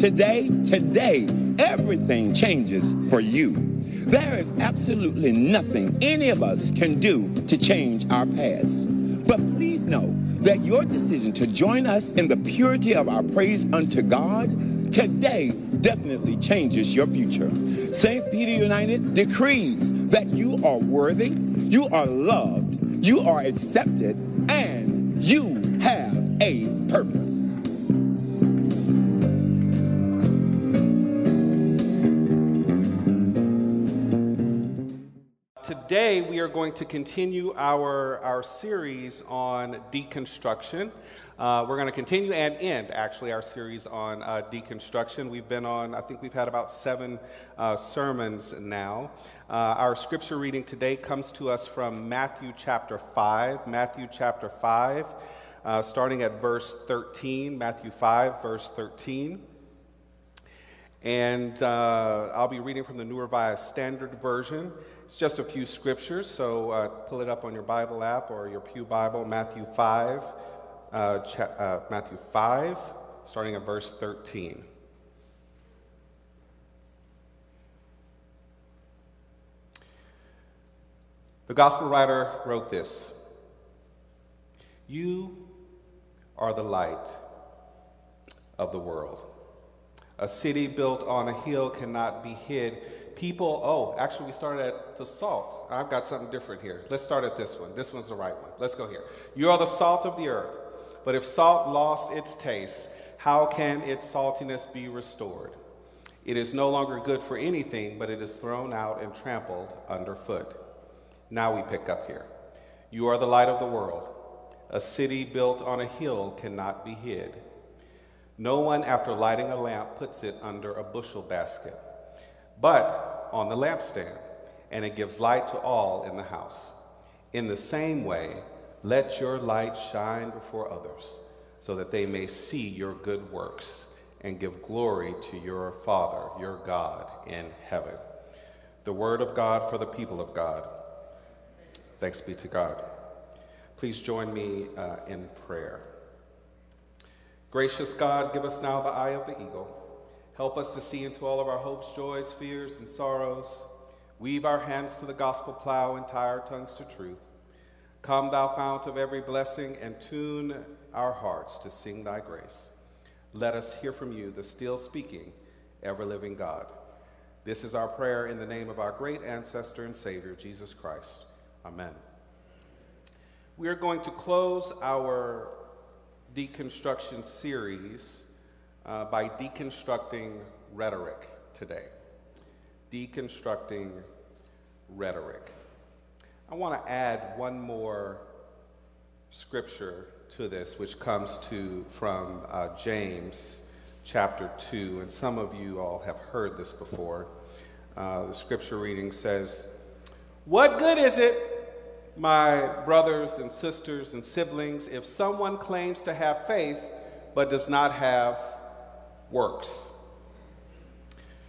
Today, today, everything changes for you. There is absolutely nothing any of us can do to change our past. But please know that your decision to join us in the purity of our praise unto God today definitely changes your future. St. Peter United decrees that you are worthy, you are loved, you are accepted, and you have a purpose. Today, we are going to continue our, our series on deconstruction. Uh, we're going to continue and end, actually, our series on uh, deconstruction. We've been on, I think we've had about seven uh, sermons now. Uh, our scripture reading today comes to us from Matthew chapter 5. Matthew chapter 5, uh, starting at verse 13. Matthew 5, verse 13. And uh, I'll be reading from the New Revised Standard Version. It's just a few scriptures, so uh, pull it up on your Bible app or your Pew Bible, Matthew 5, uh, cha- uh, Matthew 5, starting at verse 13. The gospel writer wrote this You are the light of the world. A city built on a hill cannot be hid people, oh, actually, we started at the salt. I've got something different here. Let's start at this one. This one's the right one. Let's go here. You are the salt of the earth. But if salt lost its taste, how can its saltiness be restored? It is no longer good for anything, but it is thrown out and trampled underfoot. Now we pick up here. You are the light of the world. A city built on a hill cannot be hid. No one, after lighting a lamp, puts it under a bushel basket but on the lampstand, and it gives light to all in the house. In the same way, let your light shine before others, so that they may see your good works and give glory to your Father, your God in heaven. The word of God for the people of God. Thanks be to God. Please join me uh, in prayer. Gracious God, give us now the eye of the eagle Help us to see into all of our hopes, joys, fears, and sorrows. Weave our hands to the gospel plow and tie our tongues to truth. Come, thou fount of every blessing, and tune our hearts to sing thy grace. Let us hear from you, the still speaking, ever living God. This is our prayer in the name of our great ancestor and Savior, Jesus Christ. Amen. We are going to close our deconstruction series uh, by deconstructing rhetoric today. Deconstructing rhetoric. I want to add one more scripture to this, which comes to from uh, James chapter 2, and some of you all have heard this before. Uh, the scripture reading says, What good is it, my brothers and sisters and siblings, if someone claims to have faith but does not have works.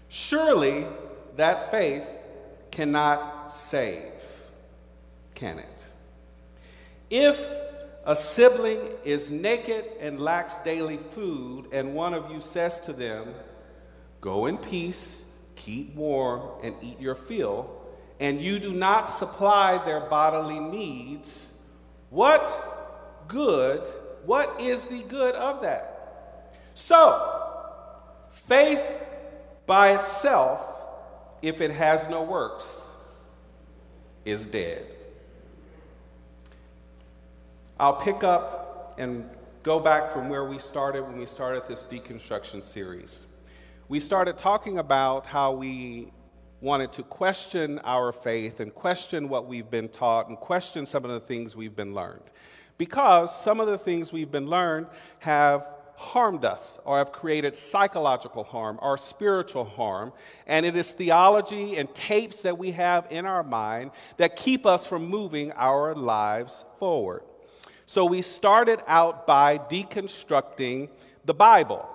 Surely that faith cannot save, can it? If a sibling is naked and lacks daily food, and one of you says to them, Go in peace, keep warm, and eat your fill, and you do not supply their bodily needs, what good, what is the good of that? So, Faith by itself, if it has no works, is dead. I'll pick up and go back from where we started when we started this deconstruction series. We started talking about how we wanted to question our faith and question what we've been taught and question some of the things we've been learned. Because some of the things we've been learned have harmed us or have created psychological harm or spiritual harm. And it is theology and tapes that we have in our mind that keep us from moving our lives forward. So we started out by deconstructing the Bible.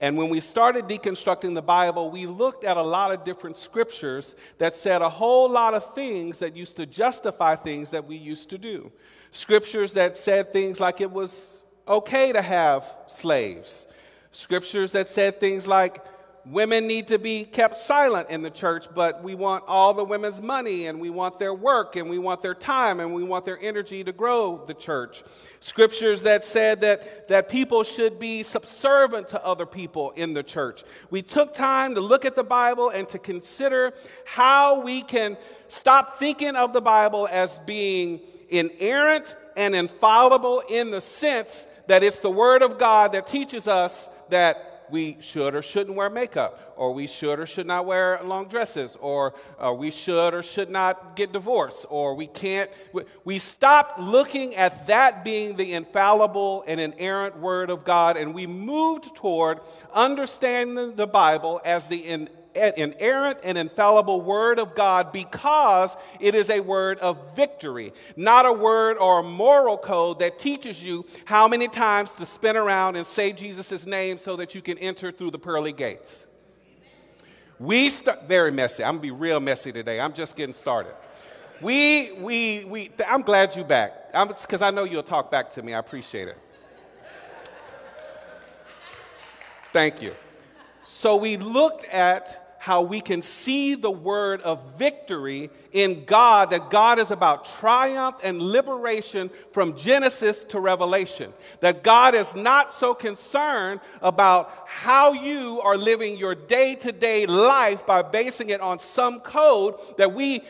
And when we started deconstructing the Bible, we looked at a lot of different scriptures that said a whole lot of things that used to justify things that we used to do. Scriptures that said things like it was okay to have slaves. Scriptures that said things like, women need to be kept silent in the church, but we want all the women's money and we want their work and we want their time and we want their energy to grow the church. Scriptures that said that, that people should be subservient to other people in the church. We took time to look at the Bible and to consider how we can stop thinking of the Bible as being inerrant and infallible in the sense that it's the Word of God that teaches us that we should or shouldn't wear makeup, or we should or should not wear long dresses, or uh, we should or should not get divorced, or we can't. We, we stopped looking at that being the infallible and inerrant Word of God, and we moved toward understanding the Bible as the in, inerrant and infallible word of God because it is a word of victory, not a word or a moral code that teaches you how many times to spin around and say Jesus' name so that you can enter through the pearly gates. We start very messy. I'm gonna be real messy today. I'm just getting started. We, we, we, I'm glad you're back because I know you'll talk back to me. I appreciate it. Thank you. So we looked at how we can see the word of victory in God, that God is about triumph and liberation from Genesis to Revelation. That God is not so concerned about how you are living your day to day life by basing it on some code that we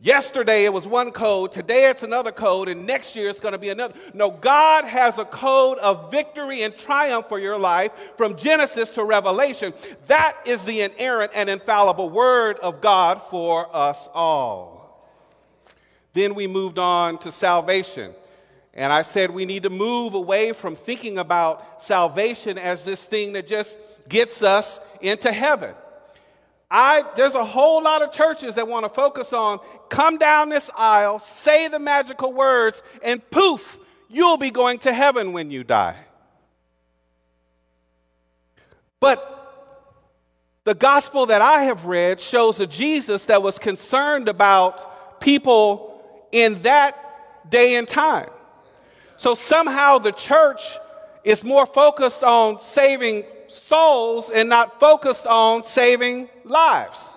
Yesterday it was one code, today it's another code, and next year it's going to be another. No, God has a code of victory and triumph for your life from Genesis to Revelation. That is the inerrant and infallible word of God for us all. Then we moved on to salvation. And I said we need to move away from thinking about salvation as this thing that just gets us into heaven. I, there's a whole lot of churches that want to focus on come down this aisle, say the magical words, and poof, you'll be going to heaven when you die. But the gospel that I have read shows a Jesus that was concerned about people in that day and time. So somehow the church is more focused on saving souls and not focused on saving lives.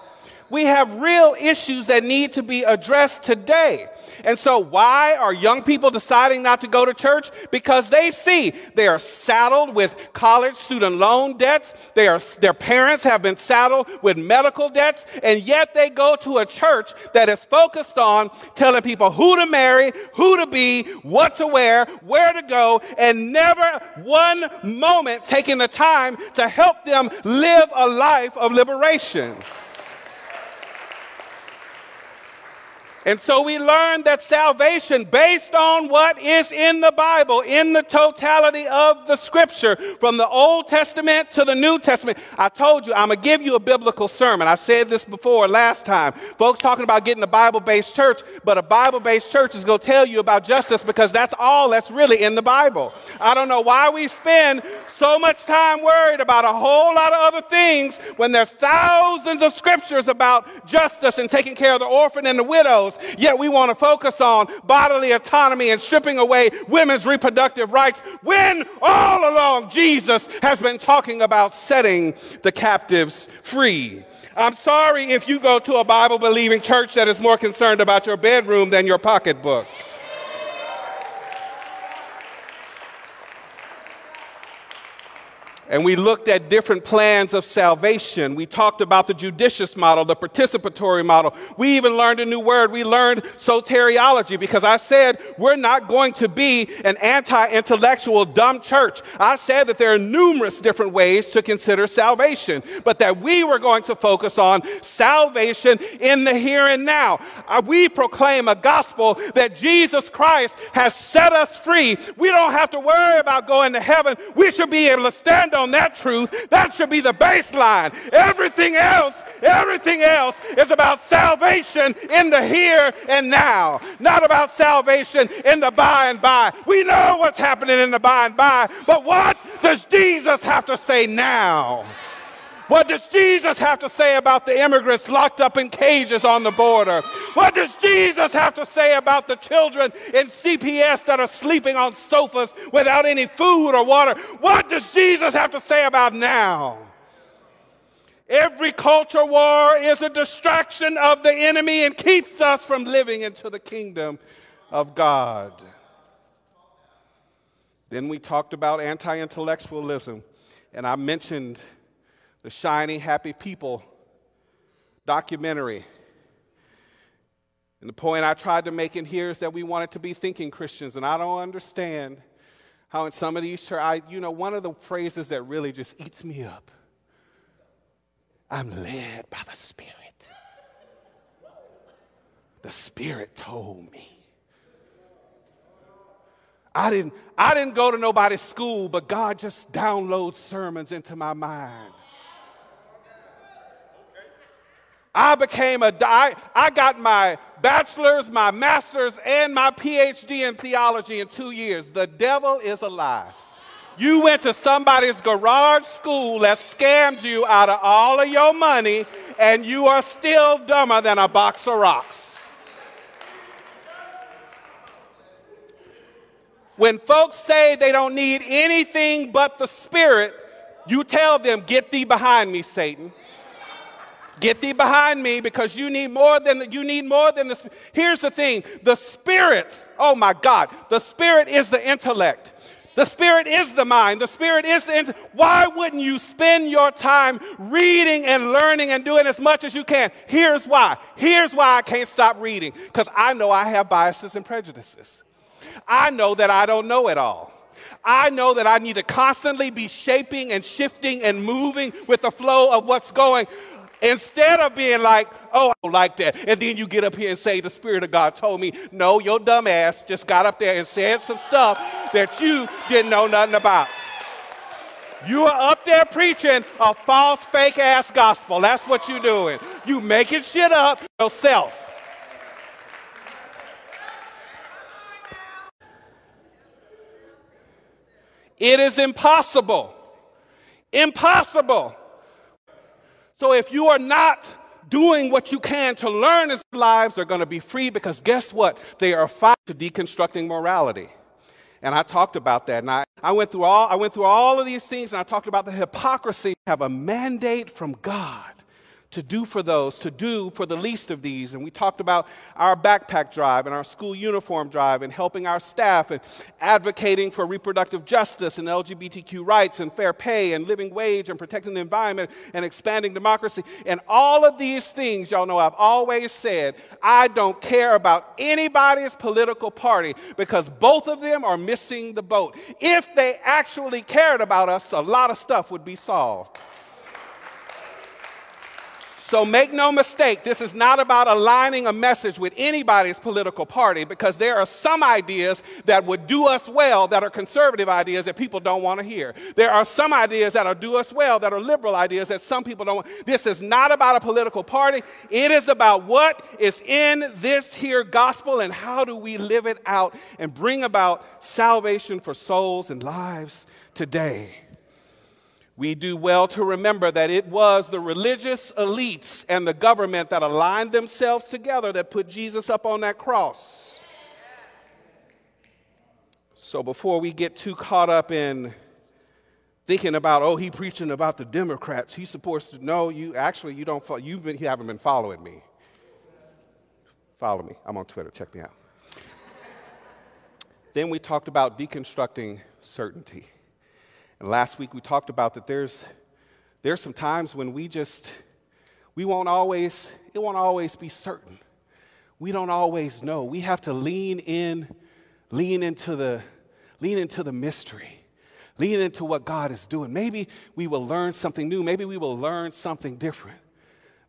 We have real issues that need to be addressed today. And so, why are young people deciding not to go to church? Because they see they are saddled with college student loan debts, they are, their parents have been saddled with medical debts, and yet they go to a church that is focused on telling people who to marry, who to be, what to wear, where to go, and never one moment taking the time to help them live a life of liberation. And so we learn that salvation, based on what is in the Bible, in the totality of the scripture, from the Old Testament to the New Testament. I told you, I'm going to give you a biblical sermon. I said this before last time. Folks talking about getting a Bible based church, but a Bible based church is going to tell you about justice because that's all that's really in the Bible. I don't know why we spend so much time worried about a whole lot of other things when there's thousands of scriptures about justice and taking care of the orphan and the widows yet we want to focus on bodily autonomy and stripping away women's reproductive rights when all along Jesus has been talking about setting the captives free. I'm sorry if you go to a Bible believing church that is more concerned about your bedroom than your pocketbook. And we looked at different plans of salvation. We talked about the judicious model, the participatory model. We even learned a new word. We learned soteriology because I said we're not going to be an anti intellectual, dumb church. I said that there are numerous different ways to consider salvation, but that we were going to focus on salvation in the here and now. Uh, we proclaim a gospel that Jesus Christ has set us free. We don't have to worry about going to heaven. We should be able to stand on on that truth, that should be the baseline. Everything else, everything else is about salvation in the here and now, not about salvation in the by and by. We know what's happening in the by and by, but what does Jesus have to say now? What does Jesus have to say about the immigrants locked up in cages on the border? What does Jesus have to say about the children in CPS that are sleeping on sofas without any food or water? What does Jesus have to say about now? Every culture war is a distraction of the enemy and keeps us from living into the kingdom of God. Then we talked about anti intellectualism, and I mentioned the Shiny Happy People documentary. And the point I tried to make in here is that we wanted to be thinking Christians, and I don't understand how in some of these churches, you know, one of the phrases that really just eats me up I'm led by the Spirit. The Spirit told me. I didn't, I didn't go to nobody's school, but God just downloads sermons into my mind. I became a, I, I got my bachelor's, my master's, and my PhD in theology in two years. The devil is a lie. You went to somebody's garage school that scammed you out of all of your money, and you are still dumber than a box of rocks. When folks say they don't need anything but the Spirit, you tell them, Get thee behind me, Satan. Get thee behind me because you need more than the, you need more than the. Here's the thing: the Spirit. Oh my God, the Spirit is the intellect. The Spirit is the mind. The Spirit is the. Why wouldn't you spend your time reading and learning and doing as much as you can? Here's why. Here's why I can't stop reading because I know I have biases and prejudices. I know that I don't know it all. I know that I need to constantly be shaping and shifting and moving with the flow of what's going. Instead of being like, oh, I don't like that. And then you get up here and say, the Spirit of God told me. No, your dumb ass just got up there and said some stuff that you didn't know nothing about. You are up there preaching a false, fake ass gospel. That's what you're doing. You making shit up yourself. It is impossible. Impossible so if you are not doing what you can to learn as lives are going to be free because guess what? They are fight to deconstructing morality. And I talked about that. And I, I went through all I went through all of these things and I talked about the hypocrisy. Have a mandate from God to do for those, to do for the least of these. And we talked about our backpack drive and our school uniform drive and helping our staff and advocating for reproductive justice and LGBTQ rights and fair pay and living wage and protecting the environment and expanding democracy. And all of these things, y'all know I've always said, I don't care about anybody's political party because both of them are missing the boat. If they actually cared about us, a lot of stuff would be solved. So make no mistake, this is not about aligning a message with anybody's political party because there are some ideas that would do us well that are conservative ideas that people don't want to hear. There are some ideas that are do us well that are liberal ideas that some people don't want. This is not about a political party. It is about what is in this here gospel and how do we live it out and bring about salvation for souls and lives today we do well to remember that it was the religious elites and the government that aligned themselves together that put Jesus up on that cross. So before we get too caught up in thinking about, oh, he preaching about the Democrats, he's supposed to know you actually you don't you've been you haven't been following me. Follow me. I'm on Twitter. Check me out. then we talked about deconstructing certainty. And last week we talked about that there's, there's some times when we just, we won't always, it won't always be certain. We don't always know. We have to lean in, lean into the, lean into the mystery. Lean into what God is doing. Maybe we will learn something new. Maybe we will learn something different.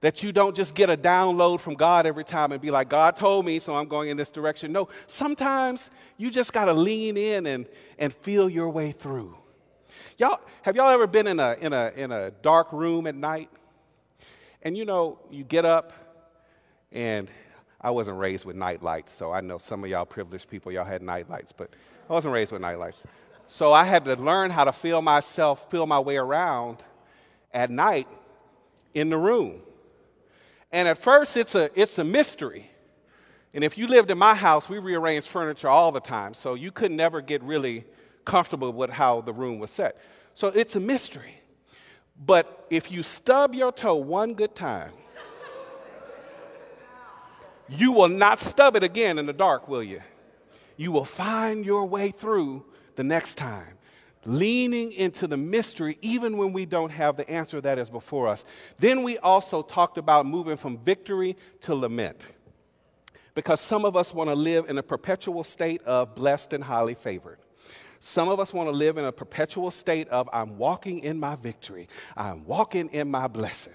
That you don't just get a download from God every time and be like, God told me, so I'm going in this direction. No, sometimes you just got to lean in and, and feel your way through. Y'all, have y'all ever been in a, in, a, in a dark room at night? And you know, you get up, and I wasn't raised with night lights, so I know some of y'all privileged people, y'all had night lights, but I wasn't raised with night lights. So I had to learn how to feel myself, feel my way around at night in the room. And at first, it's a, it's a mystery. And if you lived in my house, we rearranged furniture all the time, so you could never get really comfortable with how the room was set. So it's a mystery. But if you stub your toe one good time, you will not stub it again in the dark, will you? You will find your way through the next time, leaning into the mystery even when we don't have the answer that is before us. Then we also talked about moving from victory to lament. Because some of us want to live in a perpetual state of blessed and highly favored. Some of us want to live in a perpetual state of I'm walking in my victory, I'm walking in my blessing.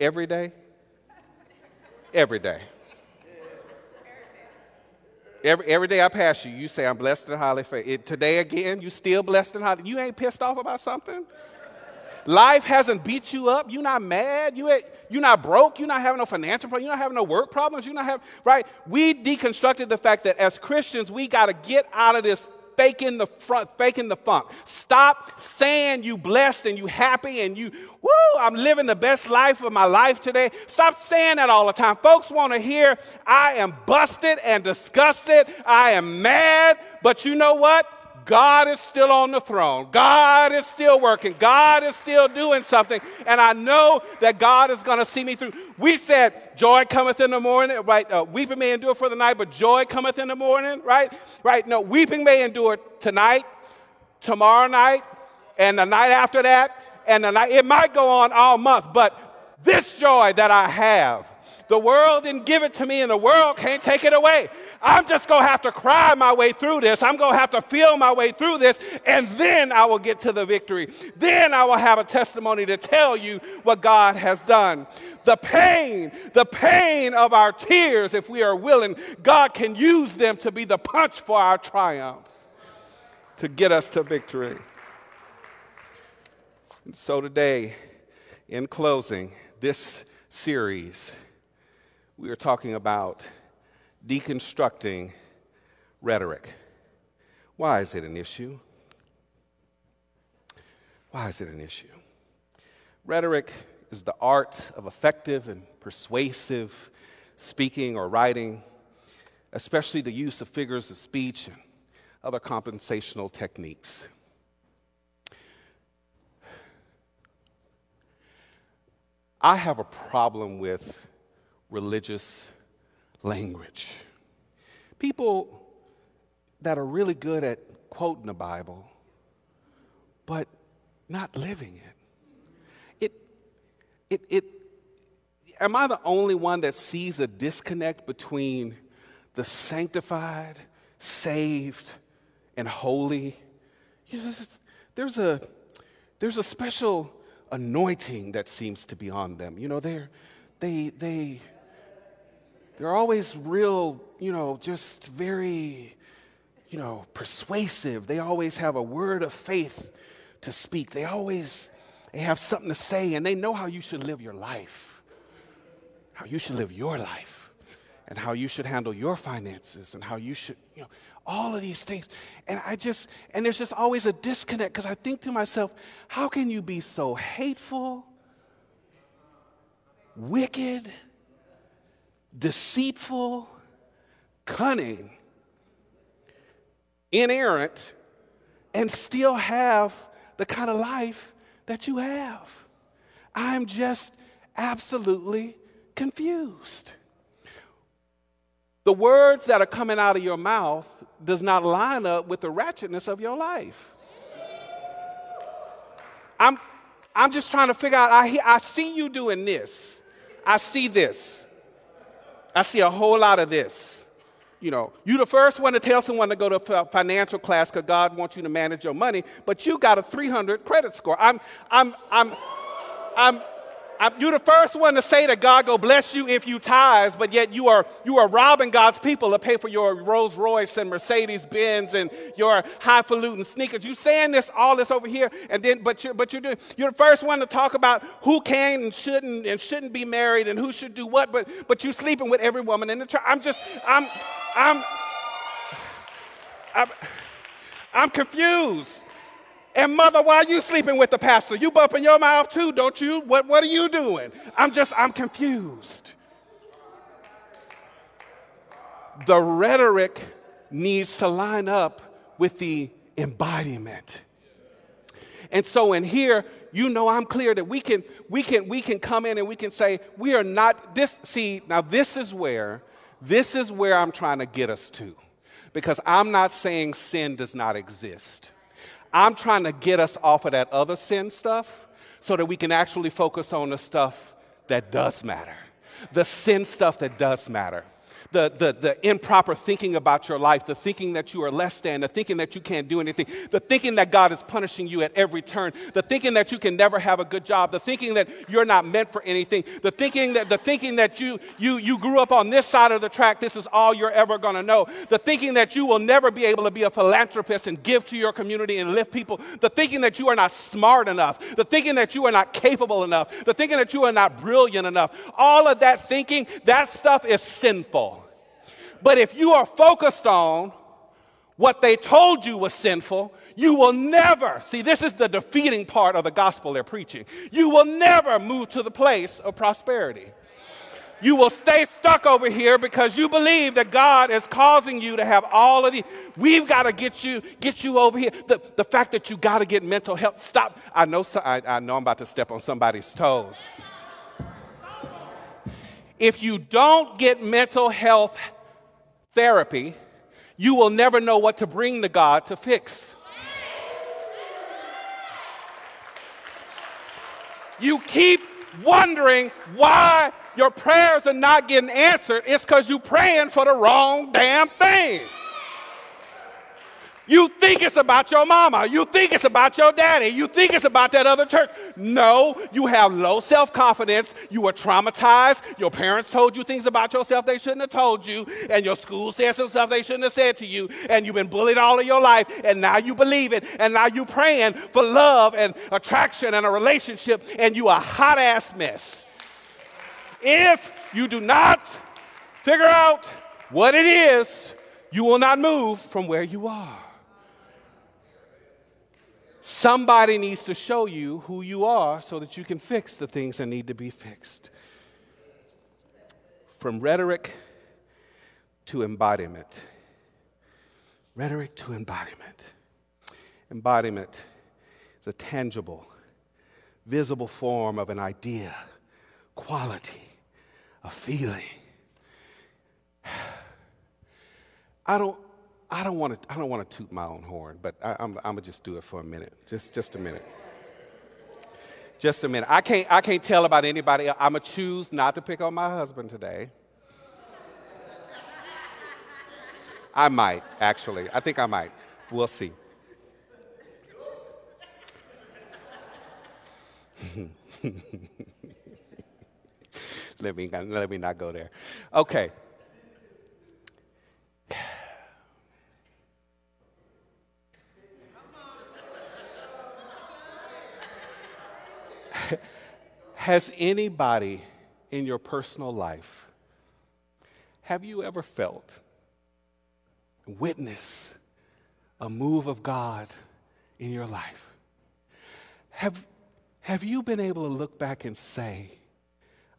Every day? Every day. Every, every day I pass you, you say, I'm blessed and highly favored. Today again, you still blessed and highly. You ain't pissed off about something? Life hasn't beat you up. You're not mad. You ain't, you're not broke. You're not having no financial problems. You're not having no work problems. You're not having, right? We deconstructed the fact that as Christians, we got to get out of this faking the front, faking the funk. Stop saying you blessed and you happy and you, woo, I'm living the best life of my life today. Stop saying that all the time. Folks want to hear, I am busted and disgusted. I am mad. But you know what? God is still on the throne. God is still working. God is still doing something. And I know that God is going to see me through. We said, joy cometh in the morning, right? Uh, weeping may endure for the night, but joy cometh in the morning, right? Right? No, weeping may endure tonight, tomorrow night, and the night after that, and the night. It might go on all month, but this joy that I have, the world didn't give it to me, and the world can't take it away. I'm just going to have to cry my way through this. I'm going to have to feel my way through this, and then I will get to the victory. Then I will have a testimony to tell you what God has done. The pain, the pain of our tears, if we are willing, God can use them to be the punch for our triumph, to get us to victory. And so today, in closing, this series, we are talking about deconstructing rhetoric. Why is it an issue? Why is it an issue? Rhetoric is the art of effective and persuasive speaking or writing, especially the use of figures of speech and other compositional techniques. I have a problem with religious language. People that are really good at quoting the Bible, but not living it. It, it, it, am I the only one that sees a disconnect between the sanctified, saved, and holy? There's a, there's a special anointing that seems to be on them. You know, they're, they, they, they're always real, you know, just very, you know, persuasive. They always have a word of faith to speak. They always they have something to say and they know how you should live your life. How you should live your life and how you should handle your finances and how you should, you know, all of these things. And I just and there's just always a disconnect because I think to myself, how can you be so hateful, wicked, deceitful, cunning, inerrant, and still have the kind of life that you have. I'm just absolutely confused. The words that are coming out of your mouth does not line up with the wretchedness of your life. I'm, I'm just trying to figure out, I, I see you doing this. I see this. I see a whole lot of this. You know, you the first one to tell someone to go to financial class because God wants you to manage your money, but you got a 300 credit score. I'm, I'm, I'm, I'm, You're the first one to say that God go bless you if you tithe, but yet you are you are robbing God's people to pay for your Rolls Royce and Mercedes Benz and your highfalutin sneakers. You saying this all this over here, and then but you're but you're doing, you're the first one to talk about who can and shouldn't and shouldn't be married and who should do what, but but you sleeping with every woman in the church. I'm just I'm I'm I'm, I'm confused. And mother, why are you sleeping with the pastor? You bumping your mouth too, don't you? What, what are you doing? I'm just, I'm confused. The rhetoric needs to line up with the embodiment. And so in here, you know I'm clear that we can we can we can come in and we can say we are not this see now this is where this is where I'm trying to get us to. Because I'm not saying sin does not exist. I'm trying to get us off of that other sin stuff so that we can actually focus on the stuff that does matter. The sin stuff that does matter the, the, the improper thinking about your life, the thinking that you are less than, the thinking that you can't do anything, the thinking that God is punishing you at every turn, the thinking that you can never have a good job, the thinking that you're not meant for anything, the thinking that the thinking that you you you grew up on this side of the track, this is all you're ever gonna know, the thinking that you will never be able to be a philanthropist and give to your community and lift people, the thinking that you are not smart enough, the thinking that you are not capable enough, the thinking that you are not brilliant enough, all of that thinking, that stuff is sinful. But if you are focused on what they told you was sinful, you will never, see, this is the defeating part of the gospel they're preaching. You will never move to the place of prosperity. You will stay stuck over here because you believe that God is causing you to have all of these. We've got to get you, get you over here. The, the fact that you got to get mental health. Stop. I know, I, I know I'm about to step on somebody's toes. If you don't get mental health therapy, you will never know what to bring to God to fix. You keep wondering why your prayers are not getting answered. It's because you're praying for the wrong damn thing. You think it's about your mama. You think it's about your daddy. You think it's about that other church. No, you have low self confidence. You were traumatized. Your parents told you things about yourself they shouldn't have told you. And your school said some stuff they shouldn't have said to you. And you've been bullied all of your life. And now you believe it. And now you're praying for love and attraction and a relationship. And you a hot ass mess. If you do not figure out what it is, you will not move from where you are. Somebody needs to show you who you are so that you can fix the things that need to be fixed. From rhetoric to embodiment. Rhetoric to embodiment. Embodiment is a tangible, visible form of an idea, quality, a feeling. I don't I don't want to. I don't want to toot my own horn, but I, am gonna just do it for a minute. Just, just a minute. Just a minute. I can't. I can't tell about anybody. I'm gonna choose not to pick on my husband today. I might actually. I think I might. We'll see. let me let me not go there. Okay. Has anybody in your personal life, have you ever felt, witness a move of God in your life? Have, have you been able to look back and say,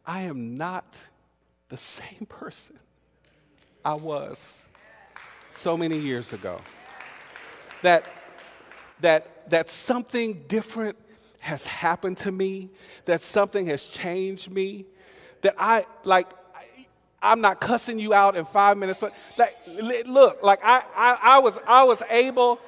I am not the same person I was so many years ago? That, that, that something different has happened to me, that something has changed me, that I, like, I'm not cussing you out in five minutes, but like, look, like I, I, I was, I was able,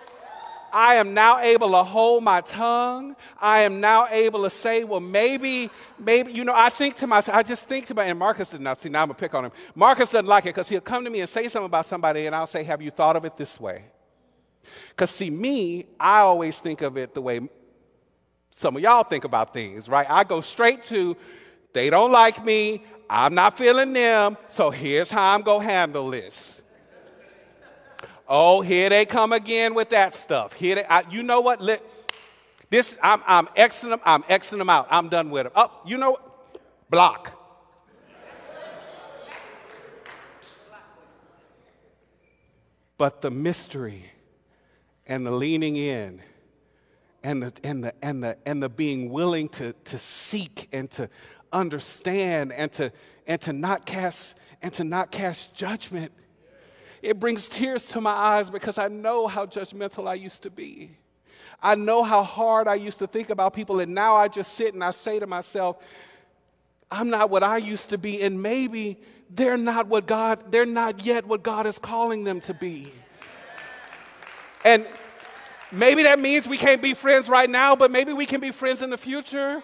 I am now able to hold my tongue. I am now able to say, well, maybe, maybe, you know, I think to myself, I just think to myself, and Marcus did not see, now I'm gonna pick on him. Marcus doesn't like it because he'll come to me and say something about somebody, and I'll say, have you thought of it this way? Because see, me, I always think of it the way some of y'all think about things, right? I go straight to, they don't like me, I'm not feeling them, so here's how I'm gonna handle this. Oh, here they come again with that stuff. Here, they, I, you know what? Let, this, I'm, I'm Xing them, I'm Xing them out. I'm done with them. Oh, you know what? Block. But the mystery and the leaning in and the, and the, and the, and the being willing to, to seek and to understand and to, and to not cast and to not cast judgment it brings tears to my eyes because I know how judgmental I used to be. I know how hard I used to think about people, and now I just sit and I say to myself, I'm not what I used to be, and maybe they're not what God, they're not yet what God is calling them to be. And maybe that means we can't be friends right now, but maybe we can be friends in the future.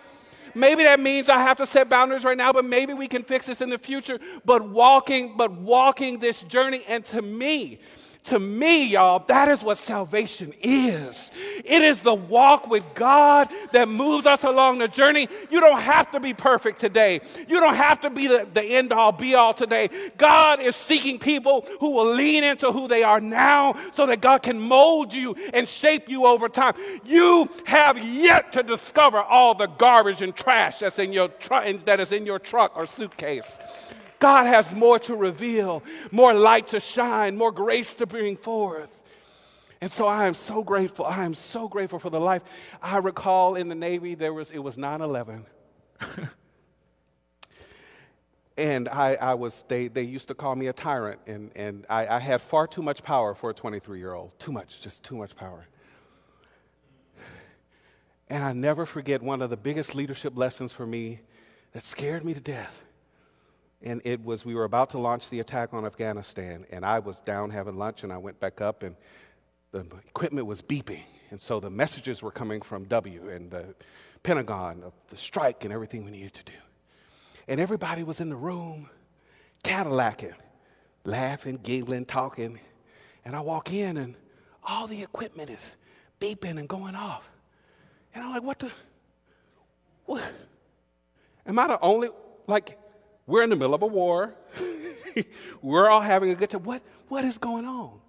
Maybe that means I have to set boundaries right now, but maybe we can fix this in the future. But walking, but walking this journey, and to me, to me, y'all, that is what salvation is. It is the walk with God that moves us along the journey. You don't have to be perfect today. You don't have to be the, the end all be all today. God is seeking people who will lean into who they are now so that God can mold you and shape you over time. You have yet to discover all the garbage and trash that's in your tr- that is in your truck or suitcase. God has more to reveal, more light to shine, more grace to bring forth. And so I am so grateful. I am so grateful for the life. I recall in the Navy, there was, it was 9 11. and I, I, was, they, they used to call me a tyrant, and, and I, I had far too much power for a 23 year old. Too much, just too much power. And I never forget one of the biggest leadership lessons for me that scared me to death and it was we were about to launch the attack on afghanistan and i was down having lunch and i went back up and the equipment was beeping. And so the messages were coming from w and the pentagon of the strike and everything we needed to do. And everybody was in the room cadillacing laughing giggling talking. And i walk in and all the equipment is beeping and going off. And i'm like what the what? Am i the only like we're in the middle of a war. We're all having a good time. What, what is going on?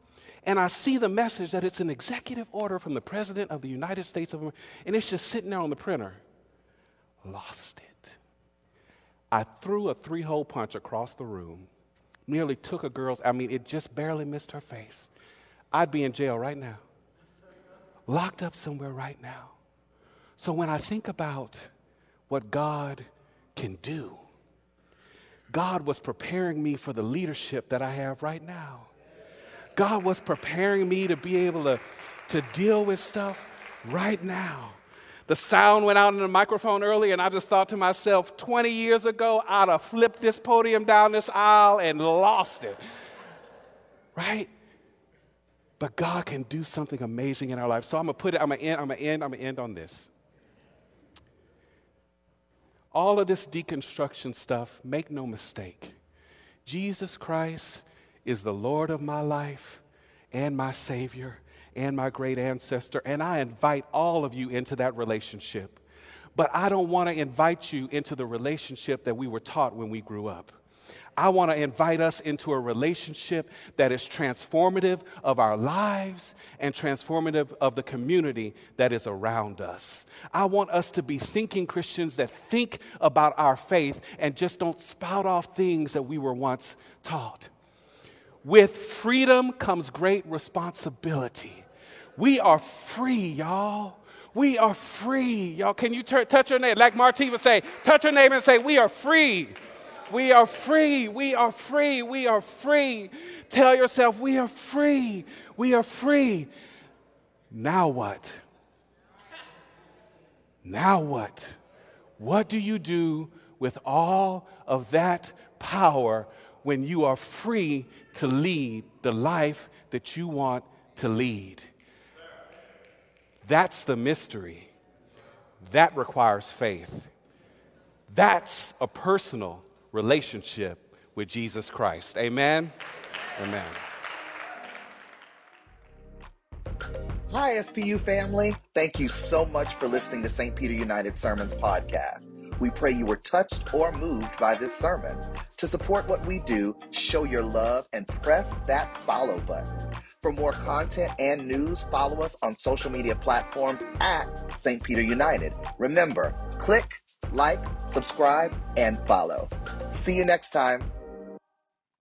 And I see the message that it's an executive order from the President of the United States of America, and it's just sitting there on the printer. Lost it. I threw a three hole punch across the room, nearly took a girl's, I mean, it just barely missed her face. I'd be in jail right now, locked up somewhere right now. So when I think about what God can do, God was preparing me for the leadership that I have right now. God was preparing me to be able to, to deal with stuff right now. The sound went out in the microphone early, and I just thought to myself, 20 years ago, I'd have flipped this podium down this aisle and lost it. Right? But God can do something amazing in our life. So I'm gonna put it, I'm gonna end, I'm gonna end, I'm gonna end on this all of this deconstruction stuff, make no mistake, Jesus Christ is the Lord of my life and my Savior and my great ancestor. And I invite all of you into that relationship. But I don't want to invite you into the relationship that we were taught when we grew up. I want to invite us into a relationship that is transformative of our lives and transformative of the community that is around us. I want us to be thinking Christians that think about our faith and just don't spout off things that we were once taught. With freedom comes great responsibility. We are free, y'all. We are free. Y'all, can you t- touch your name? Like Marty would say, touch your name and say, We are free. We are free. We are free. We are free. Tell yourself, we are free. We are free. Now what? Now what? What do you do with all of that power when you are free to lead the life that you want to lead? That's the mystery. That requires faith. That's a personal relationship with Jesus Christ. Amen. Amen. Hi, SPU family. Thank you so much for listening to St. Peter United Sermons podcast. We pray you were touched or moved by this sermon. To support what we do, show your love and press that follow button. For more content and news, follow us on social media platforms at St. Peter United. Remember, click like, subscribe, and follow. See you next time.